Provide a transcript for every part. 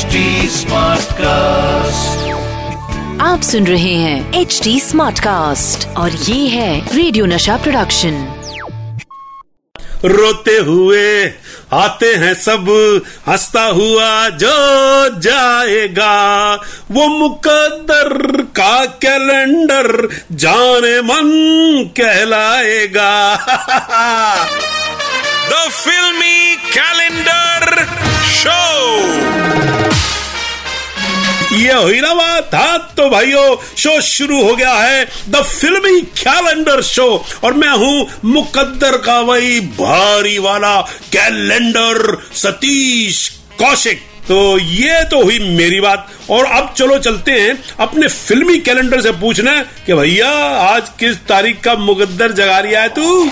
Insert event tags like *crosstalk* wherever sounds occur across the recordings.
HD cast आप सुन रहे हैं एच डी स्मार्ट कास्ट और ये है रेडियो नशा प्रोडक्शन रोते हुए आते हैं सब हंसता हुआ जो जाएगा वो मुकद्दर का कैलेंडर जाने मन कहलाएगा। *laughs* द फिल्मी कैलेंडर शो। ये हुई ना बात हाँ तो भाइयों शो शुरू हो गया है द फिल्मी कैलेंडर शो और मैं हूँ मुकद्दर का वही भारी वाला कैलेंडर सतीश कौशिक। तो ये तो हुई मेरी बात। और अब चलो चलते हैं अपने फिल्मी कैलेंडर से पूछना कि भैया, आज किस तारीख का मुकद्दर जगा रिया है तू?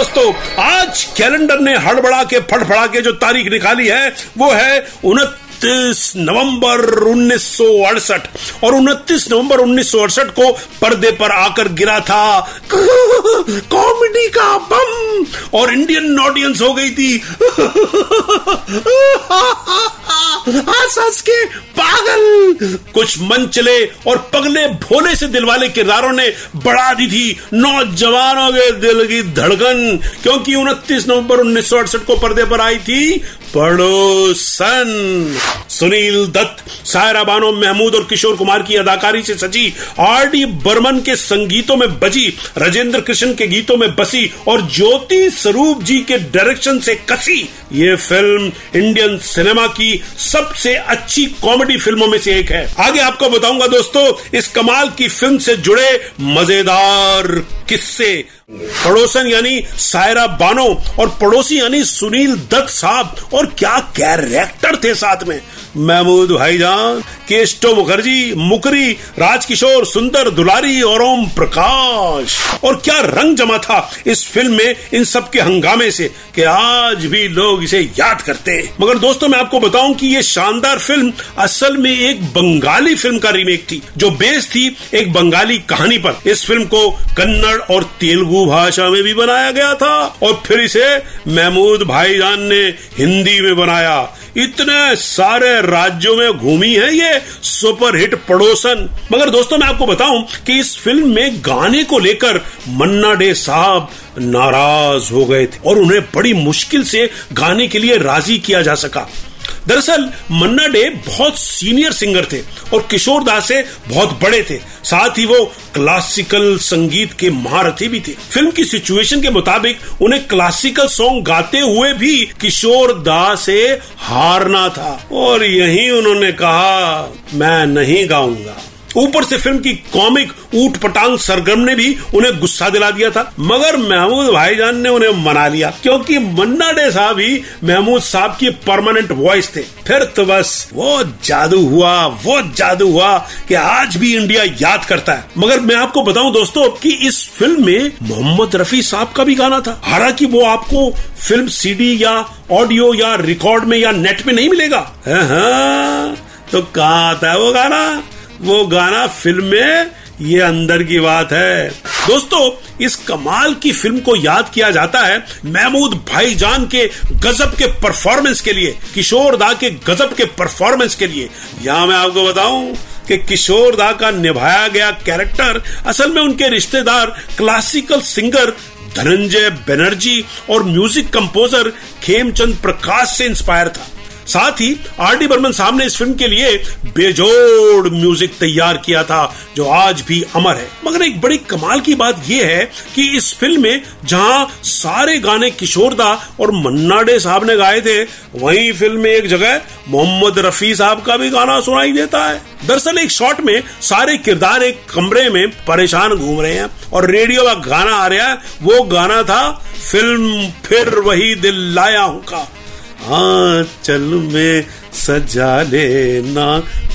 दोस्तों, आज कैलेंडर ने हड़बड़ा के, फड़फड़ा के जो तारीख निकाली है, वो है उनतीस नवंबर उन्नीस सौ अड़सठ। और 29 नवंबर उन्नीस सौ अड़सठ को पर्दे पर आकर गिरा था *laughs* कॉमेडी का बम। और इंडियन ऑडियंस हो गई थी। *laughs* हंस के पागल। कुछ मन चले और पगले भोले से दिलवाले किरदारों ने बढ़ा दी थी। नौजवानों के दिल की धड़कन, क्योंकि 29 नवंबर उन्नीस सौ अड़सठ को पर्दे पर आई थी पड़ोसन। सुनील दत्त, सायरा बानो महमूद और किशोर कुमार की अदाकारी से सजी आर डी बर्मन के संगीतों में बजी, राजेंद्र कृष्ण के गीतों में बसी और ज्योति स्वरूप जी के डायरेक्शन से कसी। ये फ़िल्म इंडियन सिनेमा की सबसे अच्छी कॉमेडी फ़िल्मों में से एक है। आगे आपको बताऊँगा दोस्तों, इस कमाल की फ़िल्म से जुड़े मज़ेदार किस्से। पड़ोसन यानी सायरा बानो और पड़ोसी यानी सुनील दत्त साहब और क्या कैरेक्टर थे साथ में। महमूद भाईजान केस्टो मुखर्जी, मुकरी, राजकिशोर, सुंदर, दुलारी और ओम प्रकाश। और क्या रंग जमा था इस फ़िल्म में, इन सब के हंगामे से, कि आज भी लोग इसे याद करते हैं। मगर दोस्तों, मैं आपको बताऊँ कि ये शानदार फ़िल्म असल में एक बंगाली फ़िल्म का रीमेक थी, जो बेस थी एक बंगाली कहानी पर। इस फ़िल्म को कन्नड़ और तेलुगु भाषा में भी बनाया गया था, और फिर इसे महमूद भाईजान ने हिंदी में बनाया। इतने सारे राज्यों में घूमी है ये सुपरहिट पड़ोसन। मगर दोस्तों, मैं आपको बताऊँ कि इस फ़िल्म में गाने को लेकर मन्ना डे साहब नाराज़ हो गए थे और उन्हें बड़ी मुश्किल से गाने के लिए राज़ी किया जा सका। दरअसल, मन्ना डे बहुत सीनियर सिंगर थे और किशोर दास से बहुत बड़े थे। साथ ही वो क्लासिकल संगीत के महारथी भी थे। फ़िल्म की सिचुएशन के मुताबिक, उन्हें क्लासिकल सॉन्ग गाते हुए भी किशोर दास से हारना था। और यही उन्होंने कहा, मैं नहीं गाऊँगा। ऊपर से फ़िल्म की कॉमिक ऊट पटांग सरगम ने भी उन्हें गुस्सा दिला दिया था मगर महमूद भाईजान ने उन्हें मना लिया क्योंकि मन्ना डे साहब ही महमूद साहब की परमानेंट वॉइस थे। फिर तो बस वो जादू हुआ वो जादू हुआ कि आज भी इंडिया याद करता है। मगर मैं आपको बताऊँ दोस्तों कि इस फ़िल्म में मोहम्मद रफी साहब का भी गाना था। हालाँकि वो आपको फ़िल्म सीडी या ऑडियो या रिकॉर्ड में या नेट में नहीं मिलेगा। हाँ, तो कहा आता है वो गाना? वो गाना फ़िल्म में ये अंदर की बात है। दोस्तों, इस कमाल की फ़िल्म को याद किया जाता है महमूद भाईजान के गजब के परफॉर्मेंस के लिए, किशोर दा के गजब के परफॉर्मेंस के लिए। यहाँ मैं आपको बताऊँ कि किशोर दा का निभाया गया कैरेक्टर असल में उनके रिश्तेदार क्लासिकल सिंगर धनंजय बनर्जी और म्यूज़िक कंपोजर खेमचंद प्रकाश से इंस्पायर था। साथ ही आर डी बर्मन साहब ने इस फ़िल्म के लिए बेजोड़ म्यूज़िक तैयार किया था, जो आज भी अमर है। मगर एक बड़ी कमाल की बात यह है कि इस फ़िल्म में जहाँ सारे गाने किशोरदा और मन्ना डे साहब ने गाए थे, वहीं फ़िल्म में एक जगह मोहम्मद रफी साहब का भी गाना सुनाई देता है। दरअसल एक शॉट में सारे किरदार एक कमरे में परेशान घूम रहे हैं और रेडियो का गाना आ रहा है, वो गाना था, फ़िल्म फिर वही दिल लाया हूँ का। हाँ चल में सजा लेना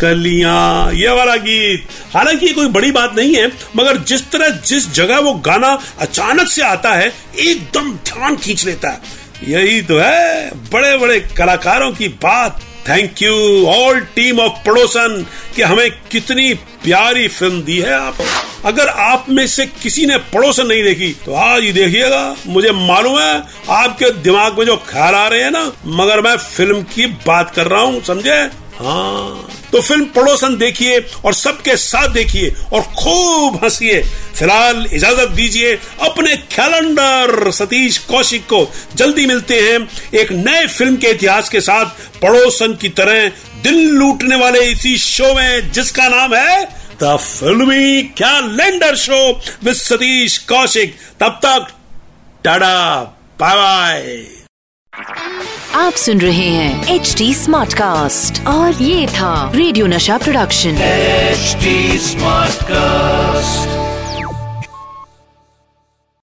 कलियाँ। ये वाला गीत। हालाँकि ये कोई बड़ी बात नहीं है, मगर जिस तरह जिस जगह वो गाना अचानक से आता है, एकदम ध्यान खींच लेता है। यही तो है बड़े बड़े कलाकारों की बात। Thank you all team of Padosan कि हमें कितनी प्यारी फ़िल्म दी है आप। अगर आप में से किसी ने पड़ोसन नहीं देखी तो आज ही देखिएगा, मुझे मालूम है, आपके दिमाग में जो ख्याल आ रहे हैं ना, मगर मैं फ़िल्म की बात कर रहा हूँ, समझे? हाँ। तो फ़िल्म पड़ोसन देखिए और सबके साथ देखिए और खूब हंसिए। फ़िलहाल इजाज़त दीजिए अपने कैलेंडर, सतीश कौशिक को। जल्दी मिलते हैं एक नए फ़िल्म के इतिहास के साथ, पड़ोसन की तरह, दिल लूटने वाले इसी शो में, जिसका नाम है the filmy calendar show with Satish Kaushik तब तक टाटा बाय बाय आप सुन रहे हैं एच डी स्मार्ट कास्ट और ये था रेडियो नशा प्रोडक्शन एचडी स्मार्ट Smartcast.